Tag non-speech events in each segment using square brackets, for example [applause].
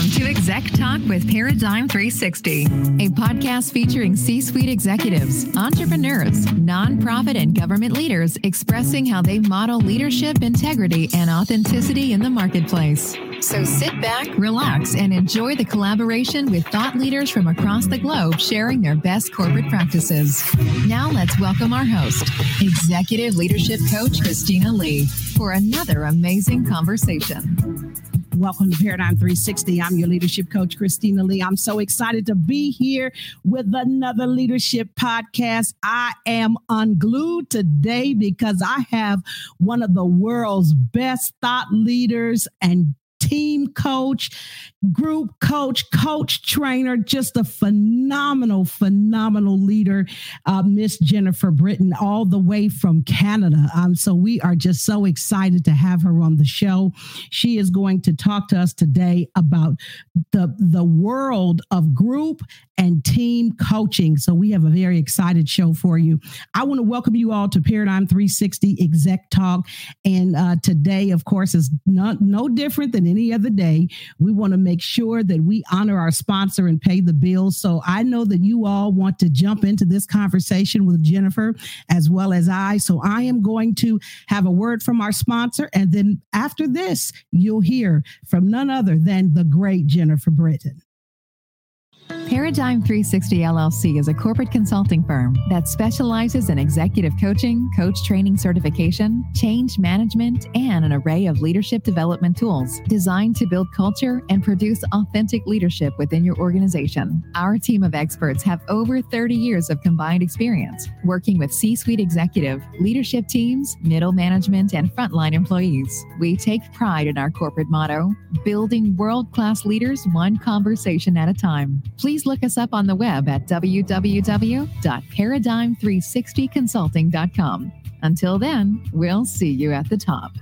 Welcome to Exec Talk with Paradigm 360, a podcast featuring C suite executives, entrepreneurs, nonprofit, and government leaders expressing how they model leadership, integrity, and authenticity in the marketplace. So sit back, relax, and enjoy the collaboration with thought leaders from across the globe sharing their best corporate practices. Now let's welcome our host, Executive Leadership Coach Christina Lee, for another amazing conversation. Welcome to Paradigm 360. I'm your leadership coach, Christina Lee. I'm so excited to be here with another leadership podcast. I am unglued today because I have one of the world's best thought leaders and team coach, group coach, coach trainer, just a phenomenal, phenomenal leader, uh, Miss Jennifer Britton, all the way from Canada. Um, so we are just so excited to have her on the show. She is going to talk to us today about the the world of group and team coaching. So we have a very excited show for you. I want to welcome you all to Paradigm 360 Exec Talk, and uh, today, of course, is not no different than any other day. We want to make sure that we honor our sponsor and pay the bills. So I know that you all want to jump into this conversation with Jennifer as well as I. So I am going to have a word from our sponsor. And then after this, you'll hear from none other than the great Jennifer Britton. Paradigm 360 LLC is a corporate consulting firm that specializes in executive coaching, coach training certification, change management, and an array of leadership development tools designed to build culture and produce authentic leadership within your organization. Our team of experts have over 30 years of combined experience working with C suite executive, leadership teams, middle management, and frontline employees. We take pride in our corporate motto building world class leaders one conversation at a time. Please please look us up on the web at www.paradigm360consulting.com. Until then, we'll see you at the top.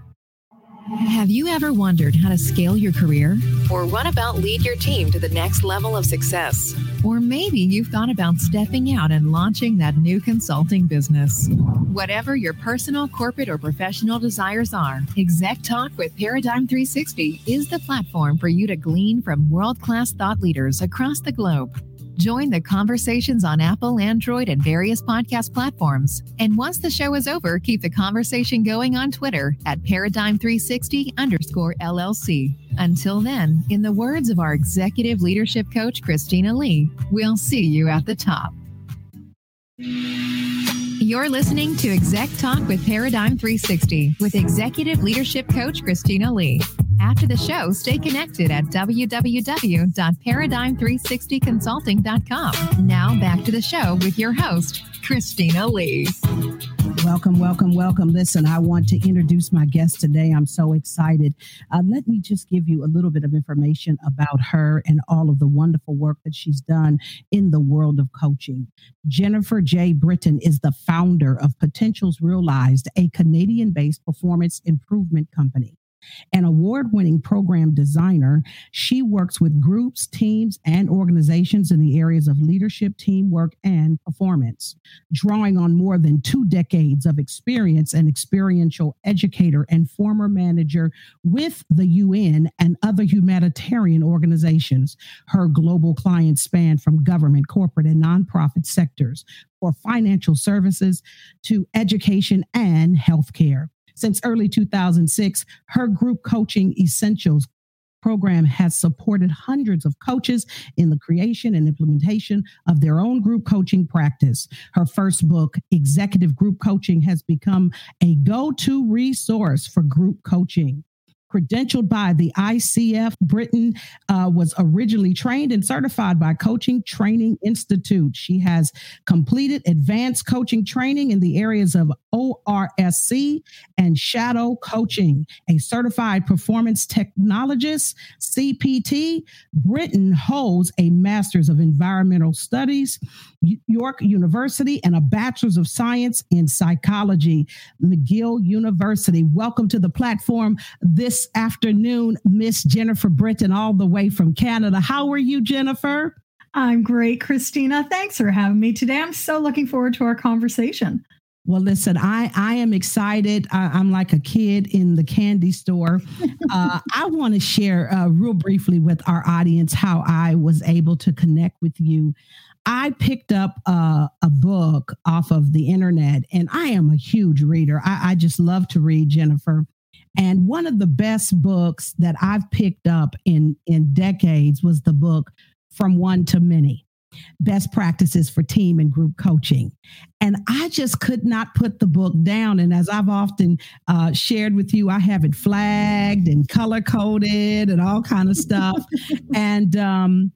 Have you ever wondered how to scale your career? Or what about lead your team to the next level of success? Or maybe you've thought about stepping out and launching that new consulting business. Whatever your personal, corporate, or professional desires are, Exec Talk with Paradigm 360 is the platform for you to glean from world class thought leaders across the globe. Join the conversations on Apple, Android, and various podcast platforms. And once the show is over, keep the conversation going on Twitter at Paradigm360 underscore LLC. Until then, in the words of our executive leadership coach, Christina Lee, we'll see you at the top. You're listening to Exec Talk with Paradigm 360 with executive leadership coach, Christina Lee. After the show, stay connected at www.paradigm360consulting.com. Now back to the show with your host, Christina Lee. Welcome, welcome, welcome. Listen, I want to introduce my guest today. I'm so excited. Uh, let me just give you a little bit of information about her and all of the wonderful work that she's done in the world of coaching. Jennifer J. Britton is the founder of Potentials Realized, a Canadian based performance improvement company. An award winning program designer, she works with groups, teams, and organizations in the areas of leadership, teamwork, and performance. Drawing on more than two decades of experience, an experiential educator and former manager with the UN and other humanitarian organizations. Her global clients span from government, corporate, and nonprofit sectors for financial services to education and healthcare. Since early 2006, her group coaching essentials program has supported hundreds of coaches in the creation and implementation of their own group coaching practice. Her first book, Executive Group Coaching, has become a go to resource for group coaching credentialed by the ICF. Britton uh, was originally trained and certified by Coaching Training Institute. She has completed advanced coaching training in the areas of ORSC and shadow coaching. A certified performance technologist, CPT, Britton holds a master's of environmental studies, York University, and a bachelor's of science in psychology, McGill University. Welcome to the platform this afternoon, Miss Jennifer Britton, all the way from Canada. How are you, Jennifer? I'm great, Christina. Thanks for having me today. I'm so looking forward to our conversation. Well, listen, I I am excited. I, am like a kid in the candy store. [laughs] Uh, I want to share uh, real briefly with our audience how I was able to connect with you. I picked up uh, a book off of the internet, and I am a huge reader. I, I just love to read, Jennifer. And one of the best books that I've picked up in in decades was the book From One to Many best practices for team and group coaching. And I just could not put the book down. And as I've often uh, shared with you, I have it flagged and color coded and all kind of stuff. [laughs] and um,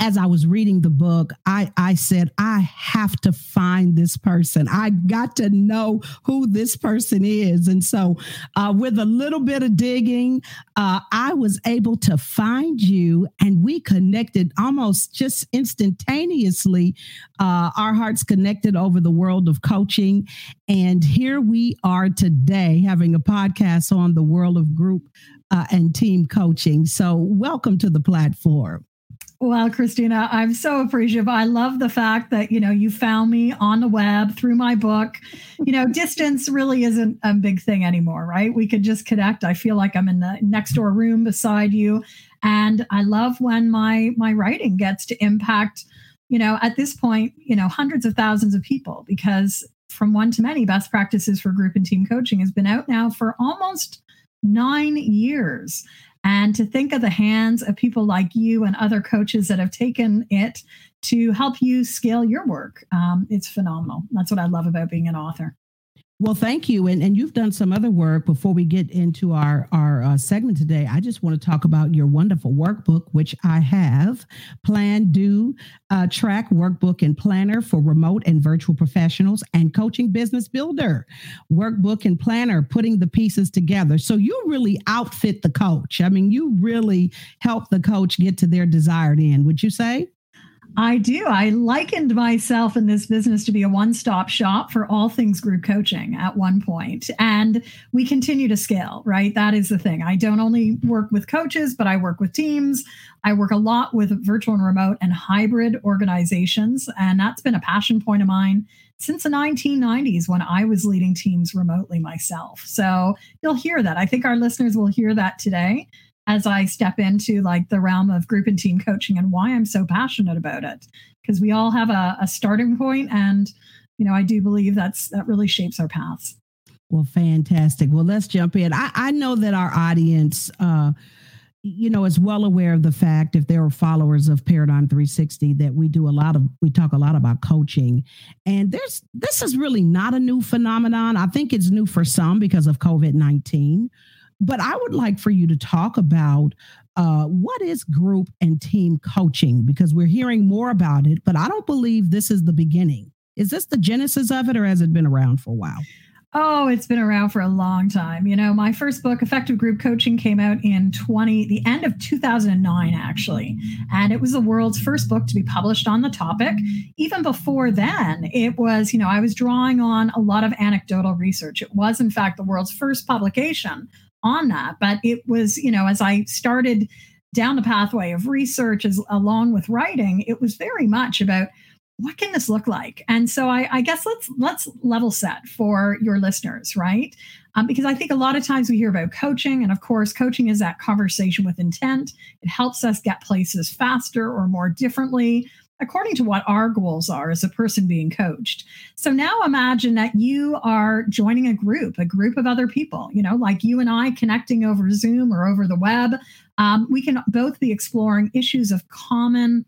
as I was reading the book, I, I said, I have to find this person. I got to know who this person is. And so, uh, with a little bit of digging, uh, I was able to find you, and we connected almost just instantaneously. Uh, our hearts connected over the world of coaching. And here we are today having a podcast on the world of group uh, and team coaching. So, welcome to the platform. Well, Christina, I'm so appreciative. I love the fact that, you know, you found me on the web through my book. You know, distance really isn't a big thing anymore, right? We could just connect. I feel like I'm in the next door room beside you. And I love when my my writing gets to impact, you know, at this point, you know, hundreds of thousands of people because from one to many best practices for group and team coaching has been out now for almost nine years. And to think of the hands of people like you and other coaches that have taken it to help you scale your work, um, it's phenomenal. That's what I love about being an author. Well, thank you. And, and you've done some other work before we get into our, our uh, segment today. I just want to talk about your wonderful workbook, which I have Plan, Do, uh, Track Workbook and Planner for Remote and Virtual Professionals and Coaching Business Builder. Workbook and Planner, putting the pieces together. So you really outfit the coach. I mean, you really help the coach get to their desired end, would you say? I do. I likened myself in this business to be a one stop shop for all things group coaching at one point. And we continue to scale, right? That is the thing. I don't only work with coaches, but I work with teams. I work a lot with virtual and remote and hybrid organizations. And that's been a passion point of mine since the 1990s when I was leading teams remotely myself. So you'll hear that. I think our listeners will hear that today as I step into like the realm of group and team coaching and why I'm so passionate about it. Because we all have a, a starting point and you know, I do believe that's that really shapes our paths. Well, fantastic. Well, let's jump in. I, I know that our audience uh you know is well aware of the fact if there are followers of paradigm 360 that we do a lot of we talk a lot about coaching and there's this is really not a new phenomenon i think it's new for some because of covid-19 but I would like for you to talk about uh, what is group and team coaching because we're hearing more about it, but I don't believe this is the beginning. Is this the genesis of it or has it been around for a while? Oh, it's been around for a long time. You know, my first book, Effective Group Coaching, came out in 20, the end of 2009, actually. And it was the world's first book to be published on the topic. Even before then, it was, you know, I was drawing on a lot of anecdotal research. It was, in fact, the world's first publication on that. But it was, you know, as I started down the pathway of research as along with writing, it was very much about what can this look like? And so I, I, guess let's let's level set for your listeners right? Um, because i think a lot of times we hear about coaching and of course coaching is that conversation with intent. It helps us get places faster or more differently according to what our goals are as a person being coached. So now imagine that you are joining a group, a group of other people, you know, like you and I connecting over Zoom or over the web. Um, we can both be exploring issues of common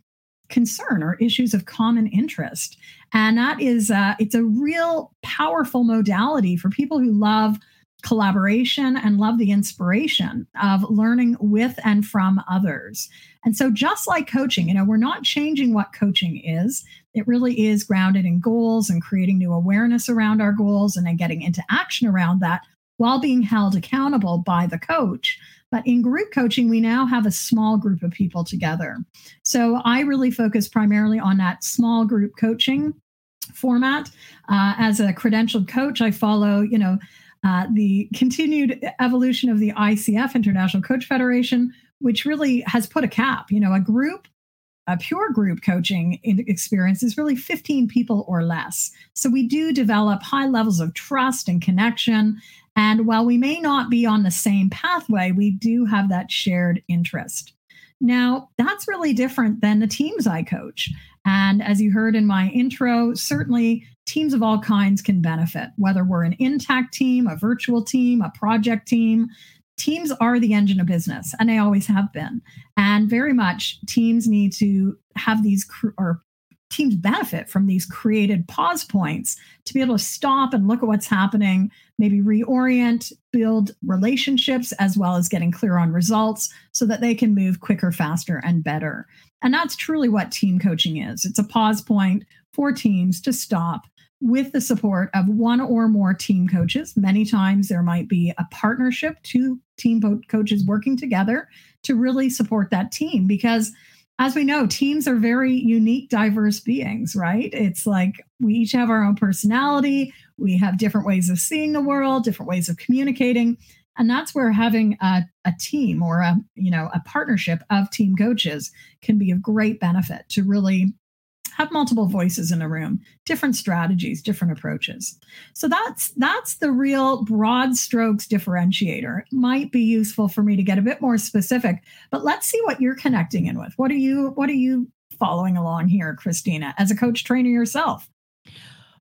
concern or issues of common interest. And that is, uh, it's a real powerful modality for people who love collaboration and love the inspiration of learning with and from others. And so, just like coaching, you know, we're not changing what coaching is. It really is grounded in goals and creating new awareness around our goals and then getting into action around that while being held accountable by the coach. But in group coaching, we now have a small group of people together. So I really focus primarily on that small group coaching format. Uh, as a credentialed coach, I follow, you know, uh, the continued evolution of the ICF, International Coach Federation, which really has put a cap. You know, a group a pure group coaching experience is really 15 people or less. So we do develop high levels of trust and connection. And while we may not be on the same pathway, we do have that shared interest. Now, that's really different than the teams I coach. And as you heard in my intro, certainly teams of all kinds can benefit, whether we're an intact team, a virtual team, a project team. Teams are the engine of business, and they always have been. And very much teams need to have these, or teams benefit from these created pause points to be able to stop and look at what's happening, maybe reorient, build relationships, as well as getting clear on results so that they can move quicker, faster, and better. And that's truly what team coaching is it's a pause point for teams to stop with the support of one or more team coaches. Many times there might be a partnership, two team coaches working together to really support that team because as we know, teams are very unique, diverse beings, right? It's like we each have our own personality, we have different ways of seeing the world, different ways of communicating. And that's where having a, a team or a you know a partnership of team coaches can be of great benefit to really have multiple voices in a room different strategies different approaches. So that's that's the real broad strokes differentiator. It might be useful for me to get a bit more specific but let's see what you're connecting in with. What are you what are you following along here christina as a coach trainer yourself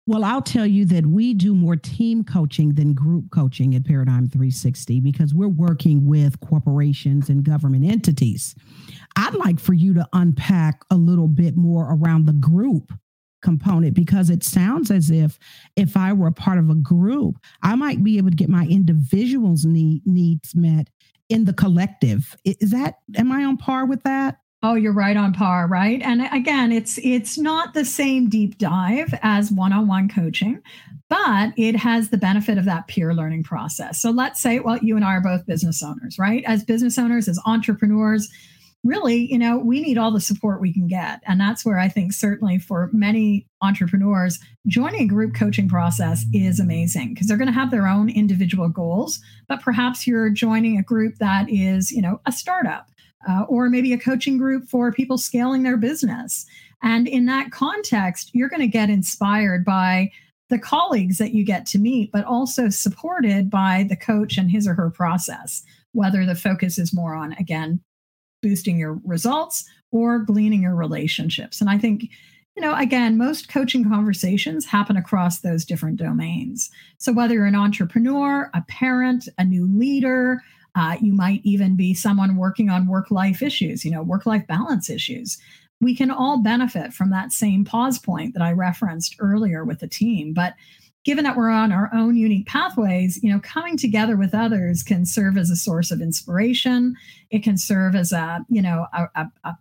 well, I'll tell you that we do more team coaching than group coaching at Paradigm 360 because we're working with corporations and government entities. I'd like for you to unpack a little bit more around the group component because it sounds as if if I were a part of a group, I might be able to get my individual's need, needs met in the collective. Is that am I on par with that? Oh, you're right on par, right? And again, it's it's not the same deep dive as one-on-one coaching, but it has the benefit of that peer learning process. So let's say, well, you and I are both business owners, right? As business owners, as entrepreneurs, really, you know, we need all the support we can get. And that's where I think certainly for many entrepreneurs, joining a group coaching process is amazing because they're going to have their own individual goals, but perhaps you're joining a group that is, you know, a startup uh, or maybe a coaching group for people scaling their business. And in that context, you're going to get inspired by the colleagues that you get to meet, but also supported by the coach and his or her process, whether the focus is more on, again, boosting your results or gleaning your relationships. And I think, you know, again, most coaching conversations happen across those different domains. So whether you're an entrepreneur, a parent, a new leader, uh, you might even be someone working on work life issues, you know, work life balance issues. We can all benefit from that same pause point that I referenced earlier with the team. But given that we're on our own unique pathways, you know, coming together with others can serve as a source of inspiration. It can serve as a, you know, a, a, a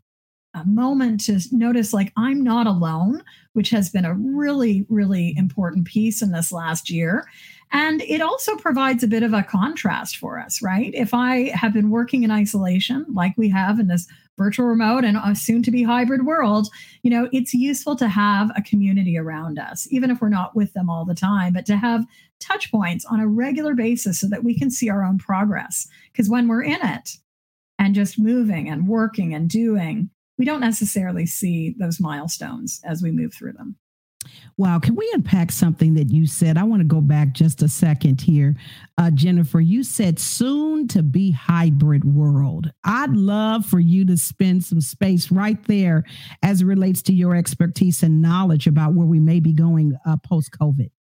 a moment to notice like I'm not alone, which has been a really, really important piece in this last year. And it also provides a bit of a contrast for us, right? If I have been working in isolation, like we have in this virtual remote and a soon to be hybrid world, you know, it's useful to have a community around us, even if we're not with them all the time, but to have touch points on a regular basis so that we can see our own progress. Because when we're in it and just moving and working and doing, we don't necessarily see those milestones as we move through them. Wow. Can we unpack something that you said? I want to go back just a second here. Uh, Jennifer, you said soon to be hybrid world. I'd love for you to spend some space right there as it relates to your expertise and knowledge about where we may be going uh, post COVID.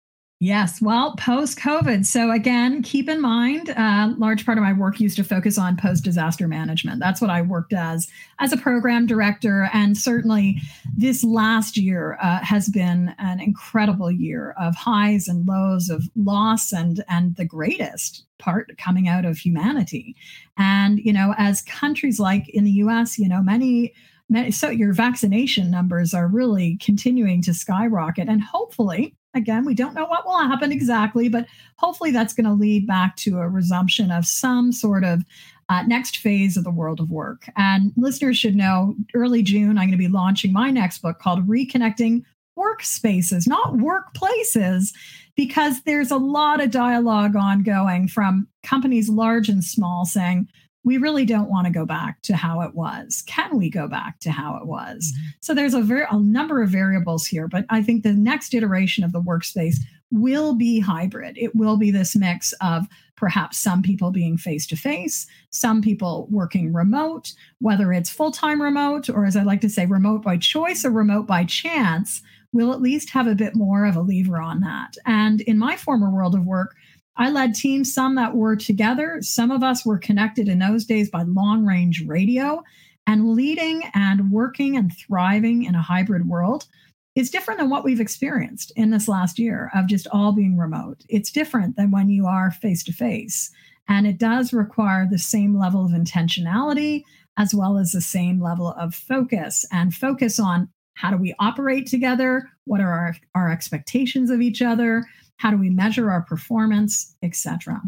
Yes, well, post COVID. So, again, keep in mind, uh, large part of my work used to focus on post disaster management. That's what I worked as as a program director. And certainly this last year uh, has been an incredible year of highs and lows, of loss, and, and the greatest part coming out of humanity. And, you know, as countries like in the US, you know, many many so your vaccination numbers are really continuing to skyrocket and hopefully Again, we don't know what will happen exactly, but hopefully that's going to lead back to a resumption of some sort of uh, next phase of the world of work. And listeners should know early June, I'm going to be launching my next book called Reconnecting Workspaces, not workplaces, because there's a lot of dialogue ongoing from companies large and small saying, we really don't want to go back to how it was. Can we go back to how it was? Mm-hmm. So there's a very a number of variables here, but I think the next iteration of the workspace will be hybrid. It will be this mix of perhaps some people being face to face, some people working remote, whether it's full time remote or, as I like to say, remote by choice or remote by chance. We'll at least have a bit more of a lever on that. And in my former world of work, I led teams, some that were together. Some of us were connected in those days by long range radio. And leading and working and thriving in a hybrid world is different than what we've experienced in this last year of just all being remote. It's different than when you are face to face. And it does require the same level of intentionality as well as the same level of focus and focus on how do we operate together? What are our, our expectations of each other? How do we measure our performance, etc.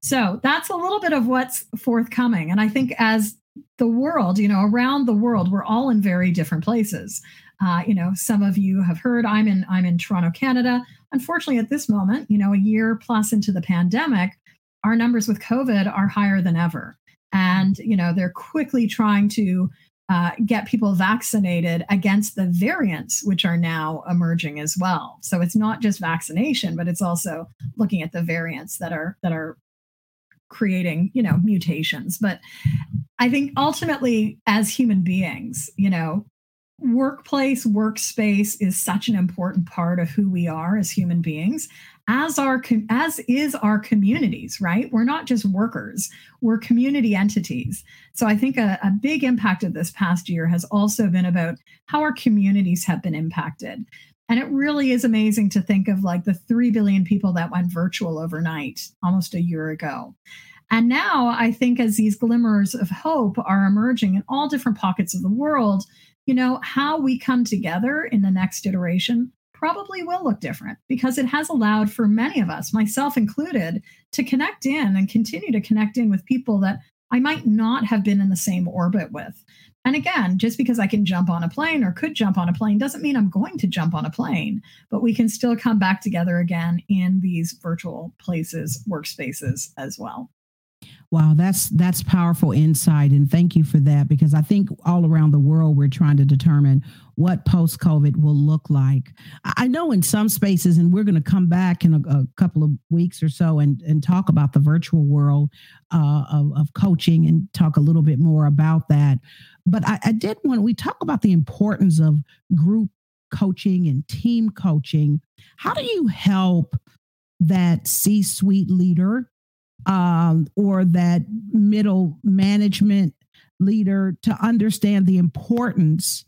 So that's a little bit of what's forthcoming. And I think as the world, you know, around the world, we're all in very different places. Uh, you know, some of you have heard I'm in I'm in Toronto, Canada. Unfortunately, at this moment, you know, a year plus into the pandemic, our numbers with COVID are higher than ever, and you know they're quickly trying to uh, get people vaccinated against the variants which are now emerging as well. So it's not just vaccination, but it's also looking at the variants that are that are creating you know mutations but i think ultimately as human beings you know workplace workspace is such an important part of who we are as human beings as our as is our communities right? We're not just workers. We're community entities. So i think a, a big impact of this past year has also been about how our communities have been impacted. And it really is amazing to think of like the 3 billion people that went virtual overnight almost a year ago. And now I think as these glimmers of hope are emerging in all different pockets of the world, you know, how we come together in the next iteration probably will look different because it has allowed for many of us, myself included, to connect in and continue to connect in with people that I might not have been in the same orbit with. And again, just because I can jump on a plane or could jump on a plane doesn't mean I'm going to jump on a plane, but we can still come back together again in these virtual places, workspaces as well. Wow, that's that's powerful insight, and thank you for that because I think all around the world we're trying to determine what post COVID will look like. I know in some spaces, and we're going to come back in a, a, couple of weeks or so and and talk about the virtual world uh, of, of, coaching and talk a little bit more about that. But I, I did want we talk about the importance of group coaching and team coaching. How do you help that C suite leader? um, or that middle management leader to understand the importance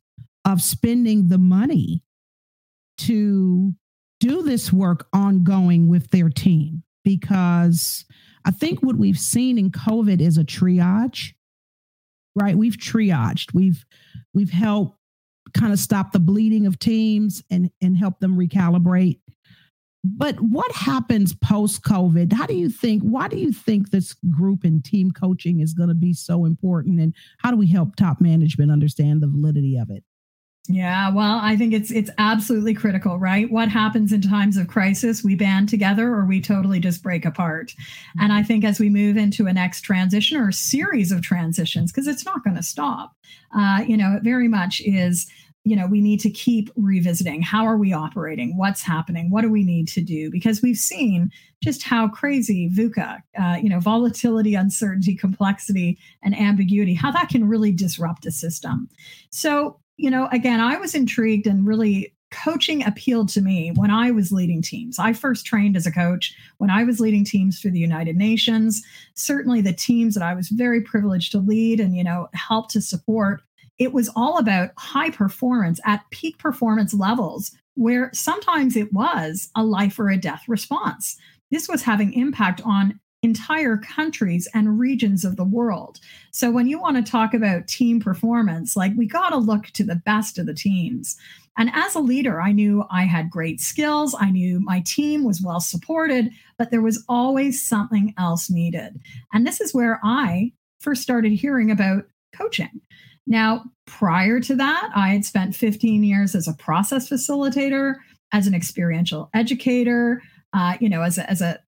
of spending the money to do this work ongoing with their team because I think what we've seen in COVID is a triage, right? We've triaged, we've we've helped kind of stop the bleeding of teams and and help them recalibrate but what happens post COVID? How do you think? Why do you think this group and team coaching is going to be so important? And how do we help top management understand the validity of it? Yeah, well, I think it's it's absolutely critical, right? What happens in times of crisis? We band together or we totally just break apart. And I think as we move into a next transition or a series of transitions, because it's not going to stop, uh, you know, it very much is you know we need to keep revisiting how are we operating what's happening what do we need to do because we've seen just how crazy VUCA, uh, you know, volatility, uncertainty, complexity, and ambiguity, how that can really disrupt a system. So, you know, again, I was intrigued and really coaching appealed to me when I was leading teams. I first trained as a coach when I was leading teams for the United Nations. Certainly the teams that I was very privileged to lead and, you know, help to support it was all about high performance at peak performance levels, where sometimes it was a life or a death response. This was having impact on entire countries and regions of the world. So when you want to talk about team performance, like we got to look to the best of the teams. And as a leader, I knew I had great skills. I knew my team was well supported, but there was always something else needed. And this is where I first started hearing about coaching. Now, prior to that, I had spent 15 years as a process facilitator, as an experiential educator, uh, you know, as a, as a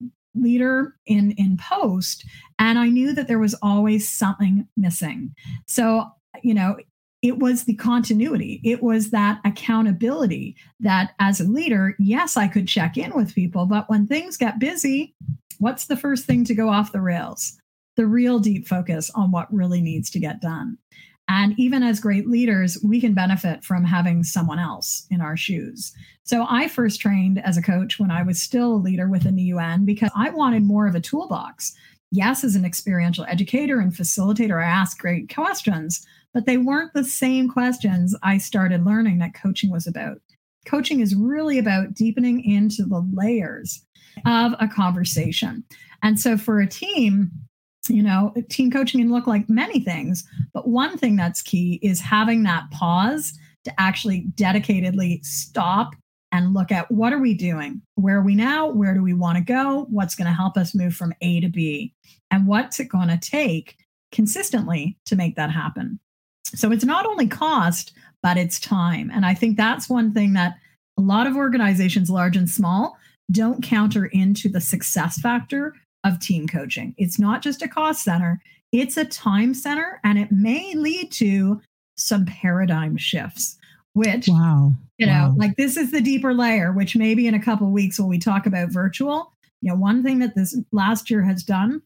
leader in in post and i knew that there was always something missing. So you know it was the continuity. It was that accountability that as a leader yes i could check in with people but when things get busy what's the first thing to go off the rails? The real deep focus on what really needs to get done and even as great leaders, we can benefit from having someone else in our shoes. So I first trained as a coach when I was still a leader within the UN because I wanted more of a toolbox. Yes, as an experiential educator and facilitator, I asked great questions, but they weren't the same questions I started learning that coaching was about. Coaching is really about deepening into the layers of a conversation. And so for a team, you know, team coaching can look like many things, but one thing that's key is having that pause to actually dedicatedly stop and look at what are we doing? Where are we now? Where do we want to go? What's going to help us move from A to B? And what's it going to take consistently to make that happen? So it's not only cost, but it's time. And I think that's one thing that a lot of organizations, large and small, don't counter into the success factor of team coaching. It's not just a cost center, it's a time center, and it may lead to some paradigm shifts. Which, wow, you know, wow. like this is the deeper layer, which maybe in a couple weeks when we talk about virtual, you know, one thing that this last year has done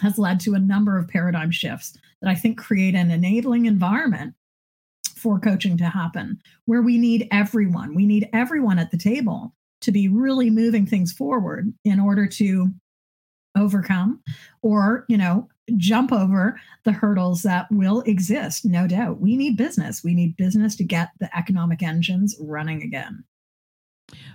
has led to a number of paradigm shifts that I think create an enabling environment for coaching to happen where we need everyone. We need everyone at the table to be really moving things forward in order to overcome or, you know, jump over the hurdles that will exist. No doubt. We need business. We need business to get the economic engines running again.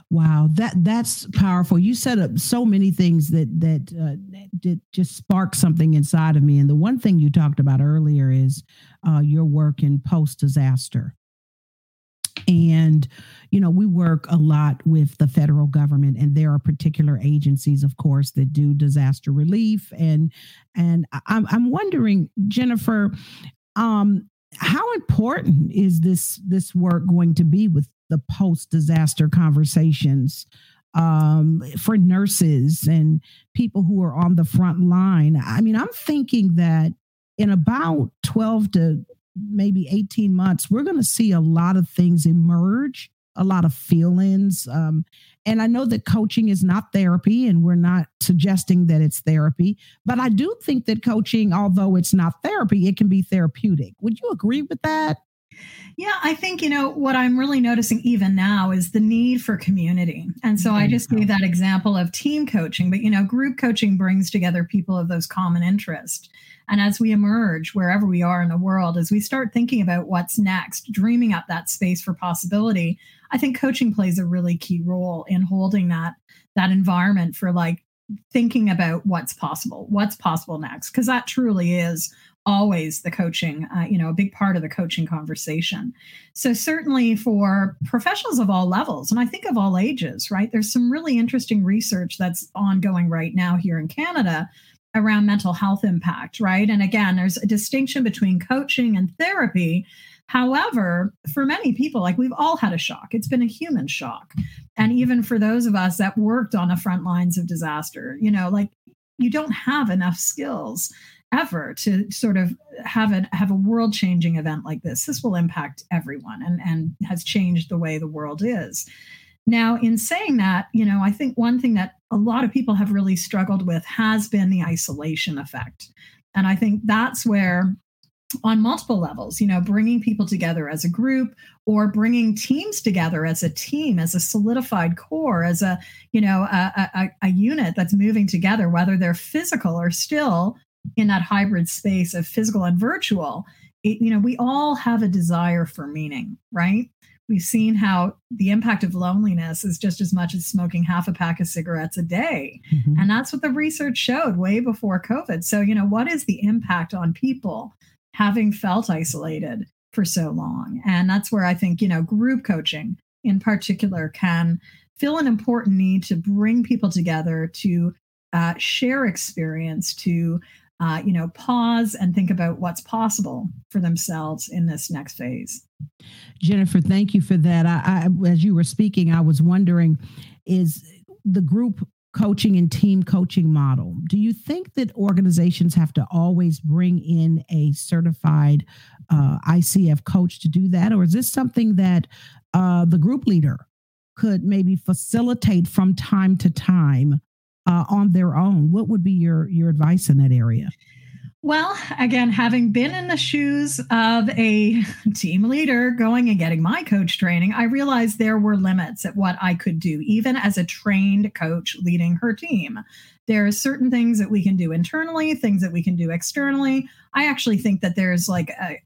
Wow, that that's powerful. You said up so many things that that uh, that just sparked something inside of me. And the one thing you talked about earlier is uh, your work in post disaster. And, you know, we work a lot with the federal government, and there are particular agencies, of course, that do disaster relief. And and I'm I'm wondering, Jennifer, um, how important is this this work going to be with the post disaster conversations um, for nurses and people who are on the front line? I mean, I'm thinking that in about 12 to maybe 18 months, we're going to see a lot of things emerge, a lot of feelings. Um, and I know that coaching is not therapy, and we're not suggesting that it's therapy, but I do think that coaching, although it's not therapy, it can be therapeutic. Would you agree with that? Yeah, I think, you know, what I'm really noticing even now is the need for community. And so I just gave that example of team coaching, but, you know, group coaching brings together people of those common interests. And as we emerge wherever we are in the world, as we start thinking about what's next, dreaming up that space for possibility, I think coaching plays a really key role in holding that that environment for like thinking about what's possible, what's possible next, because that truly is always the coaching, uh, you know, a big part of the coaching conversation. So, certainly for professionals of all levels, and I think of all ages, right? There's some really interesting research that's ongoing right now here in Canada around mental health impact, right? And again, there's a distinction between coaching and therapy. However, for many people, like we've all had a shock, it's been a human shock. And even for those of us that worked on the front lines of disaster, you know, like you don't have enough skills ever to sort of have a have a world changing event like this this will impact everyone and and has changed the way the world is now in saying that you know i think one thing that a lot of people have really struggled with has been the isolation effect and i think that's where on multiple levels you know bringing people together as a group or bringing teams together as a team as a solidified core as a you know a, a, a unit that's moving together whether they're physical or still in that hybrid space of physical and virtual, it, you know, we all have a desire for meaning, right? We've seen how the impact of loneliness is just as much as smoking half a pack of cigarettes a day. Mm-hmm. And that's what the research showed way before COVID. So, you know, what is the impact on people having felt isolated for so long? And that's where I think, you know, group coaching in particular can fill an important need to bring people together to uh, share experience, to uh, you know, pause and think about what's possible for themselves in this next phase. Jennifer, thank you for that. I, I, as you were speaking, I was wondering, is the group coaching and team coaching model. Do you think that organizations have to always bring in a certified uh, ICF coach to do that? Or is this something that uh, the group leader could maybe facilitate from time to time uh, on their own? What would be your, your advice in that area? Well, again, having been in the shoes of a [laughs] team leader going and getting my coach training, I realized there were limits at what I could do, even as a trained coach leading her team. There are certain things that we can do internally, things that we can do externally. I actually think that there's like a,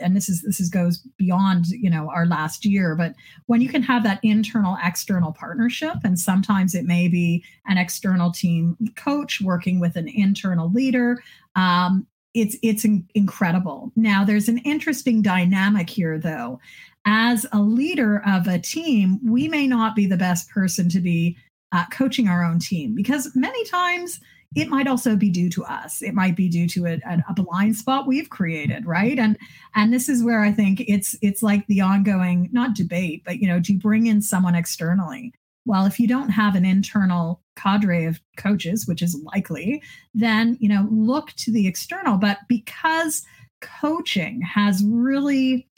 and this is this is goes beyond you know our last year but when you can have that internal external partnership and sometimes it may be an external team coach working with an internal leader um, it's it's in, incredible. Now there's an interesting dynamic here though. As a leader of a team we may not be the best person to be uh, coaching our own team because many times it might also be due to us. It might be due to a, a, blind spot we've created right? And and this is where i think it's it's like the ongoing not debate but you know do you bring in someone externally? Well if you don't have an internal cadre of coaches which is likely then you know look to the external. But because coaching has really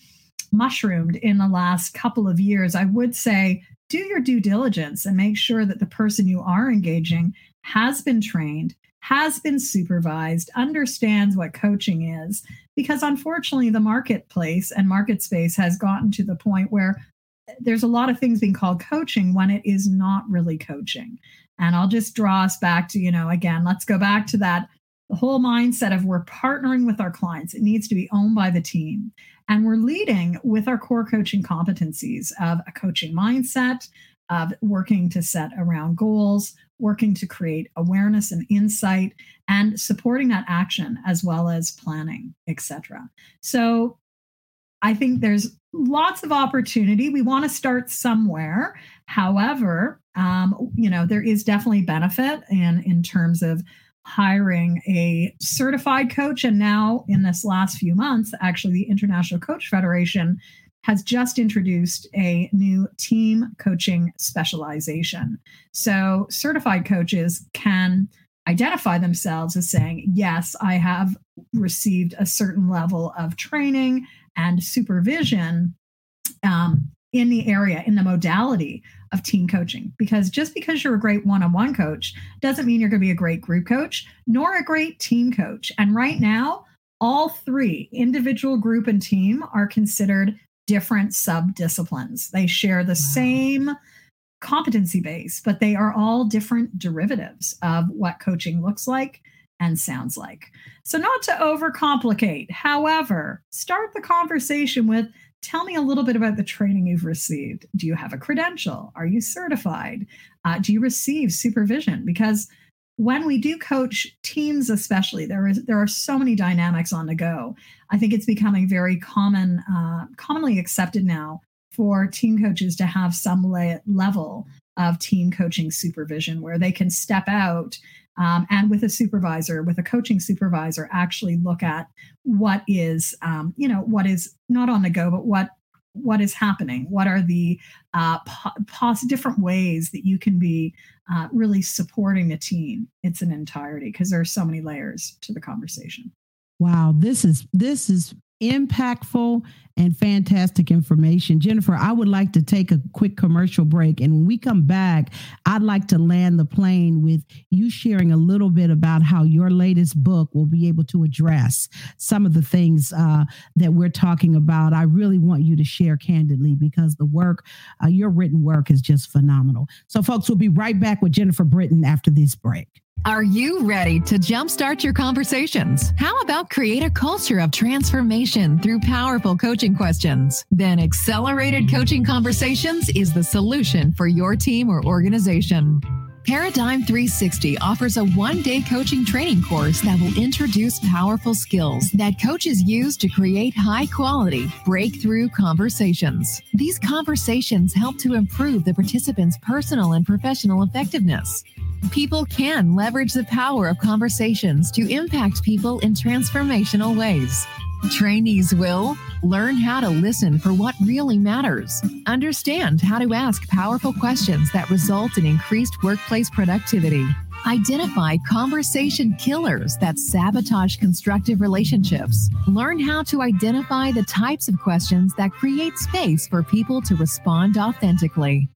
mushroomed in the last couple of years i would say do your due diligence and make sure that the person you are engaging has been trained, has been supervised, understands what coaching is, because unfortunately, the marketplace and market space has gotten to the point where there's a lot of things being called coaching when it is not really coaching. And I'll just draw us back to, you know, again, let's go back to that the whole mindset of we're partnering with our clients. It needs to be owned by the team. And we're leading with our core coaching competencies of a coaching mindset, of working to set around goals, working to create awareness and insight, and supporting that action as well as planning, etc. So I think there's lots of opportunity. We want to start somewhere. However, um, you know, there is definitely benefit in in terms of hiring a certified coach. And now, in this last few months, actually, the International Coach Federation has just introduced a new team coaching specialization. So, certified coaches can identify themselves as saying, Yes, I have received a certain level of training and supervision um, in the area, in the modality of team coaching. Because just because you're a great one on one coach doesn't mean you're going to be a great group coach nor a great team coach. And right now, all three individual, group, and team are considered different sub disciplines. They share the wow. same competency base, but they are all different derivatives of what coaching looks like and sounds like. So, not to overcomplicate, however, start the conversation with tell me a little bit about the training you've received. Do you have a credential? Are you certified? Uh, do you receive supervision? Because when we do coach teams especially there is there are so many dynamics on the go. I think it's becoming very common uh, commonly accepted now for team coaches to have some le- level of team coaching supervision where they can step out um, and with a supervisor with a coaching supervisor actually look at what is um, you know what is not on the go but what what is happening? What are the uh, po- different ways that you can be uh, really supporting the team it's an entirety? Because there are so many layers to the conversation. Wow this is this is impactful and fantastic information. Jennifer, I would like to take a quick commercial break. And when we come back, I'd like to land the plane with you sharing a little bit about how your latest book will be able to address some of the things uh, that we're talking about. I really want you to share candidly because the work, uh, your written work is just phenomenal. So, folks, we'll be right back with Jennifer Britton after this break. Are you ready to jumpstart your conversations? How about create a culture of transformation through powerful coaching questions? Then Accelerated Coaching Conversations is the solution for your team or organization. Paradigm 360 offers a one day coaching training course that will introduce powerful skills that coaches use to create high quality, breakthrough conversations. These conversations help to improve the participants' personal and professional effectiveness. People can leverage the power of conversations to impact people in transformational ways. Trainees will learn how to listen for what really matters, understand how to ask powerful questions that result in increased workplace productivity, identify conversation killers that sabotage constructive relationships, learn how to identify the types of questions that create space for people to respond authentically.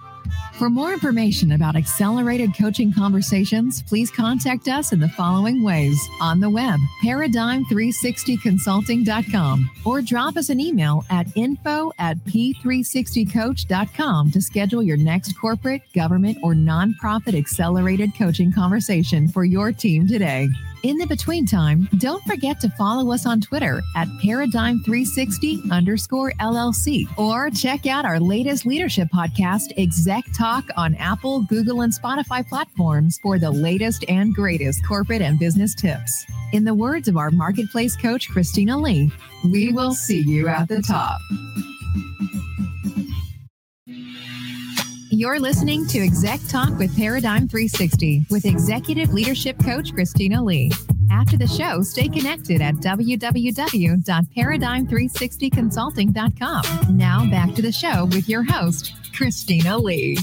For more information about accelerated coaching conversations, please contact us in the following ways on the web, paradigm360consulting.com, or drop us an email at info at p360coach.com to schedule your next corporate, government, or nonprofit accelerated coaching conversation for your team today. In the between time, don't forget to follow us on Twitter at Paradigm360 underscore LLC or check out our latest leadership podcast, Exec Talk, on Apple, Google, and Spotify platforms for the latest and greatest corporate and business tips. In the words of our marketplace coach, Christina Lee, we will see you at the top. You're listening to Exec Talk with Paradigm 360 with executive leadership coach Christina Lee. After the show, stay connected at www.paradigm360consulting.com. Now back to the show with your host, Christina Lee.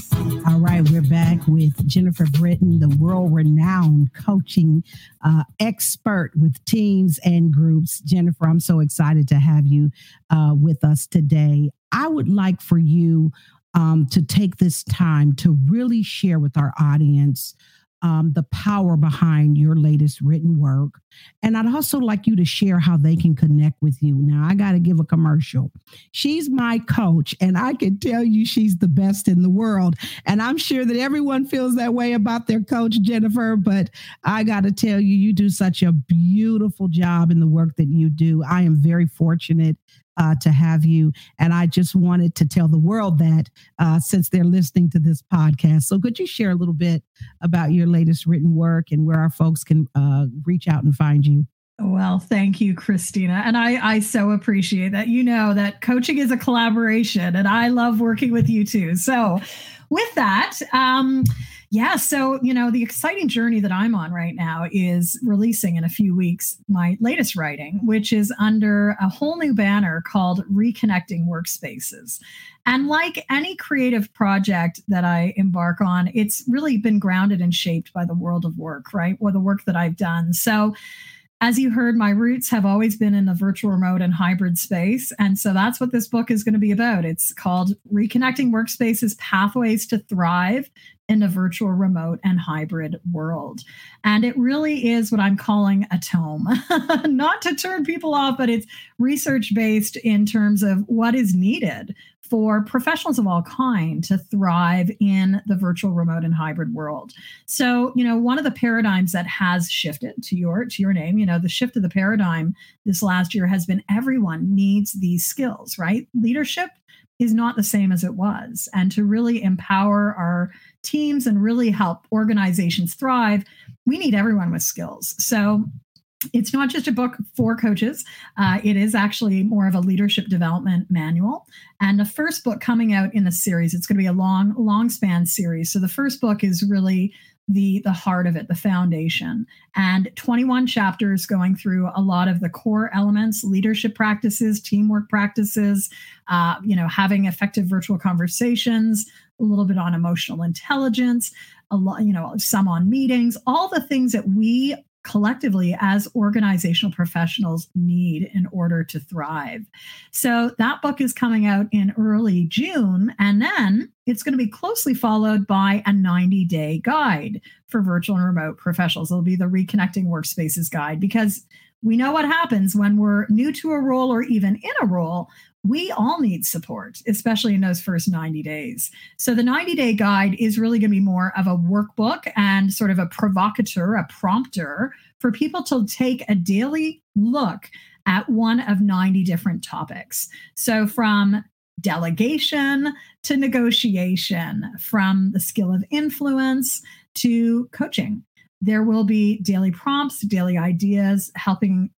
All right, we're back with Jennifer Britton, the world renowned coaching uh, expert with teams and groups. Jennifer, I'm so excited to have you uh, with us today. I would like for you um, to take this time to really share with our audience um, the power behind your latest written work. And I'd also like you to share how they can connect with you. Now, I got to give a commercial. She's my coach, and I can tell you she's the best in the world. And I'm sure that everyone feels that way about their coach, Jennifer. But I got to tell you, you do such a beautiful job in the work that you do. I am very fortunate uh, to have you. And I just wanted to tell the world that uh, since they're listening to this podcast. So, could you share a little bit about your latest written work and where our folks can uh, reach out and find you? Well, thank you, Christina. And I, I so appreciate that. You know that coaching is a collaboration, and I love working with you too. So, with that, um, yeah, so, you know, the exciting journey that I'm on right now is releasing in a few weeks my latest writing, which is under a whole new banner called Reconnecting Workspaces. And like any creative project that I embark on, it's really been grounded and shaped by the world of work, right? Or the work that I've done. So, as you heard, my roots have always been in the virtual remote and hybrid space. And so that's what this book is going to be about. It's called Reconnecting Workspaces Pathways to Thrive in a virtual remote and hybrid world. And it really is what I'm calling a tome, [laughs] not to turn people off, but it's research based in terms of what is needed for professionals of all kind to thrive in the virtual remote and hybrid world. So, you know, one of the paradigms that has shifted to your to your name, you know, the shift of the paradigm this last year has been everyone needs these skills, right? Leadership is not the same as it was. And to really empower our teams and really help organizations thrive, we need everyone with skills. So it's not just a book for coaches. Uh, it is actually more of a leadership development manual. And the first book coming out in the series, it's going to be a long, long span series. So the first book is really the the heart of it the foundation. And 21 chapters going through a lot of the core elements leadership practices teamwork practices uh, you know having effective virtual conversations a little bit on emotional intelligence a lot you know some on meetings all the things that we collectively as organizational professionals need in order to thrive. So that book is coming out in early June, and then it's going to be closely followed by a 90 day guide for virtual and remote professionals. It'll be the Reconnecting Workspaces guide because we know what happens when we're new to a role or even in a role we all need support, especially in those first 90 days. So the 90 day guide is really going to be more of a workbook and sort of a provocateur, a prompter for people to take a daily look at one of 90 different topics. So from delegation to negotiation, from the skill of influence to coaching. There will be daily prompts, daily ideas, helping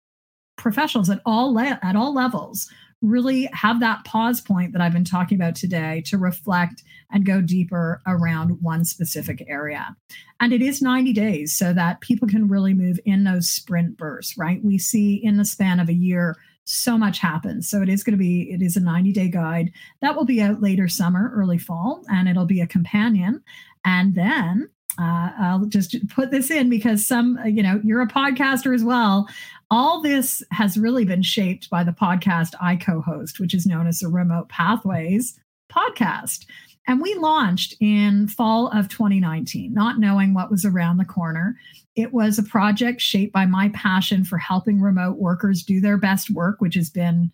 professionals at all le- at all levels really have that pause point that I've been talking about today to reflect and go deeper around one specific area. And it is 90 days so that people can really move in those sprint bursts, right? We see in the span of a year so much happens. So it is going to be, it is a 90 day guide that will be out later summer, early fall, and it'll be a companion. And then uh, I'll just put this in because some, you know, you're a podcaster as well. All this has really been shaped by the podcast I co host, which is known as the Remote Pathways podcast. And we launched in fall of 2019, not knowing what was around the corner. It was a project shaped by my passion for helping remote workers do their best work, which has been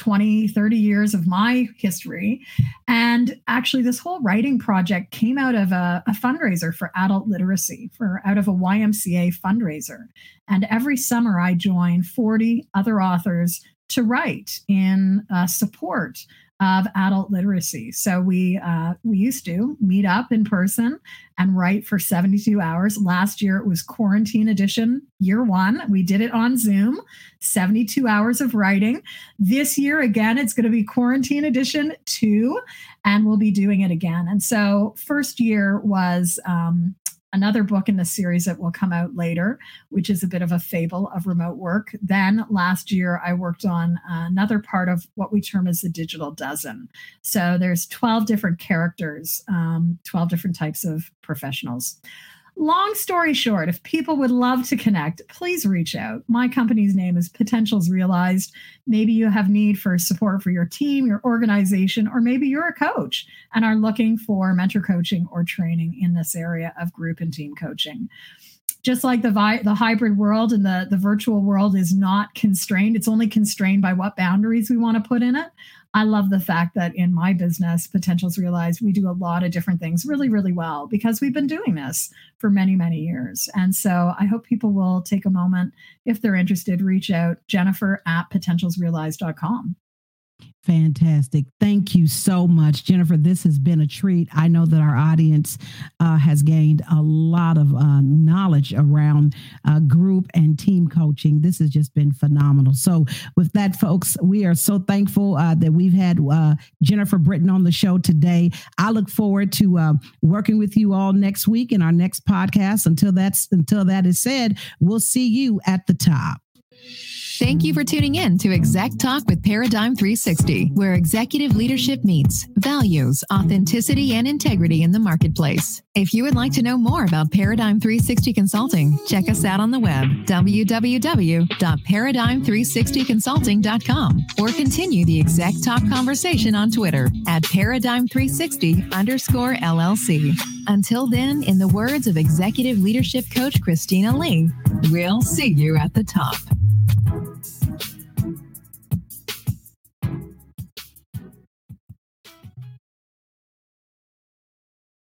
20, 30 years of my history. And actually, this whole writing project came out of a, a, fundraiser for adult literacy, for out of a YMCA fundraiser. And every summer, I join 40 other authors to write in uh, support of adult literacy. So we uh, we used to meet up in person and write for 72 hours. Last year it was quarantine edition, year one. We did it on Zoom, 72 hours of writing. This year again, it's going to be quarantine edition two, and we'll be doing it again. And so first year was um, another book in the series that will come out later, which is a bit of a fable of remote work. Then last year, I worked on another part of what we term as the digital dozen. So there's 12 different characters, um, 12 different types of professionals long story short, if people would love to connect, please reach out. My company's name is Potentials Realized. Maybe you have need for support for your team, your organization, or maybe you're a coach and are looking for mentor coaching or training in this area of group and team coaching. Just like the vi- the hybrid world and the, the virtual world is not constrained, it's only constrained by what boundaries we want to put in it. I love the fact that in my business, Potentials Realized, we do a lot of different things really, really well because we've been doing this for many, many years. And so I hope people will take a moment, if they're interested, reach out, Jennifer at potentialsrealized.com. Fantastic. Thank you so much, Jennifer. This has been a treat. I know that our audience uh, has gained a lot of uh, knowledge around uh, group and team coaching. This has just been phenomenal. So, with that, folks, we are so thankful uh, that we've had uh, Jennifer Britton on the show today. I look forward to uh, working with you all next week in our next podcast. Until that's until that is said, we'll see you at the top. Thank you for tuning in to Exec Talk with Paradigm 360, where executive leadership meets values, authenticity, and integrity in the marketplace. If you would like to know more about Paradigm 360 Consulting, check us out on the web, www.paradigm360consulting.com, or continue the Exec Talk conversation on Twitter at Paradigm360 underscore LLC. Until then, in the words of executive leadership coach Christina Lee, we'll see you at the top. Thank you.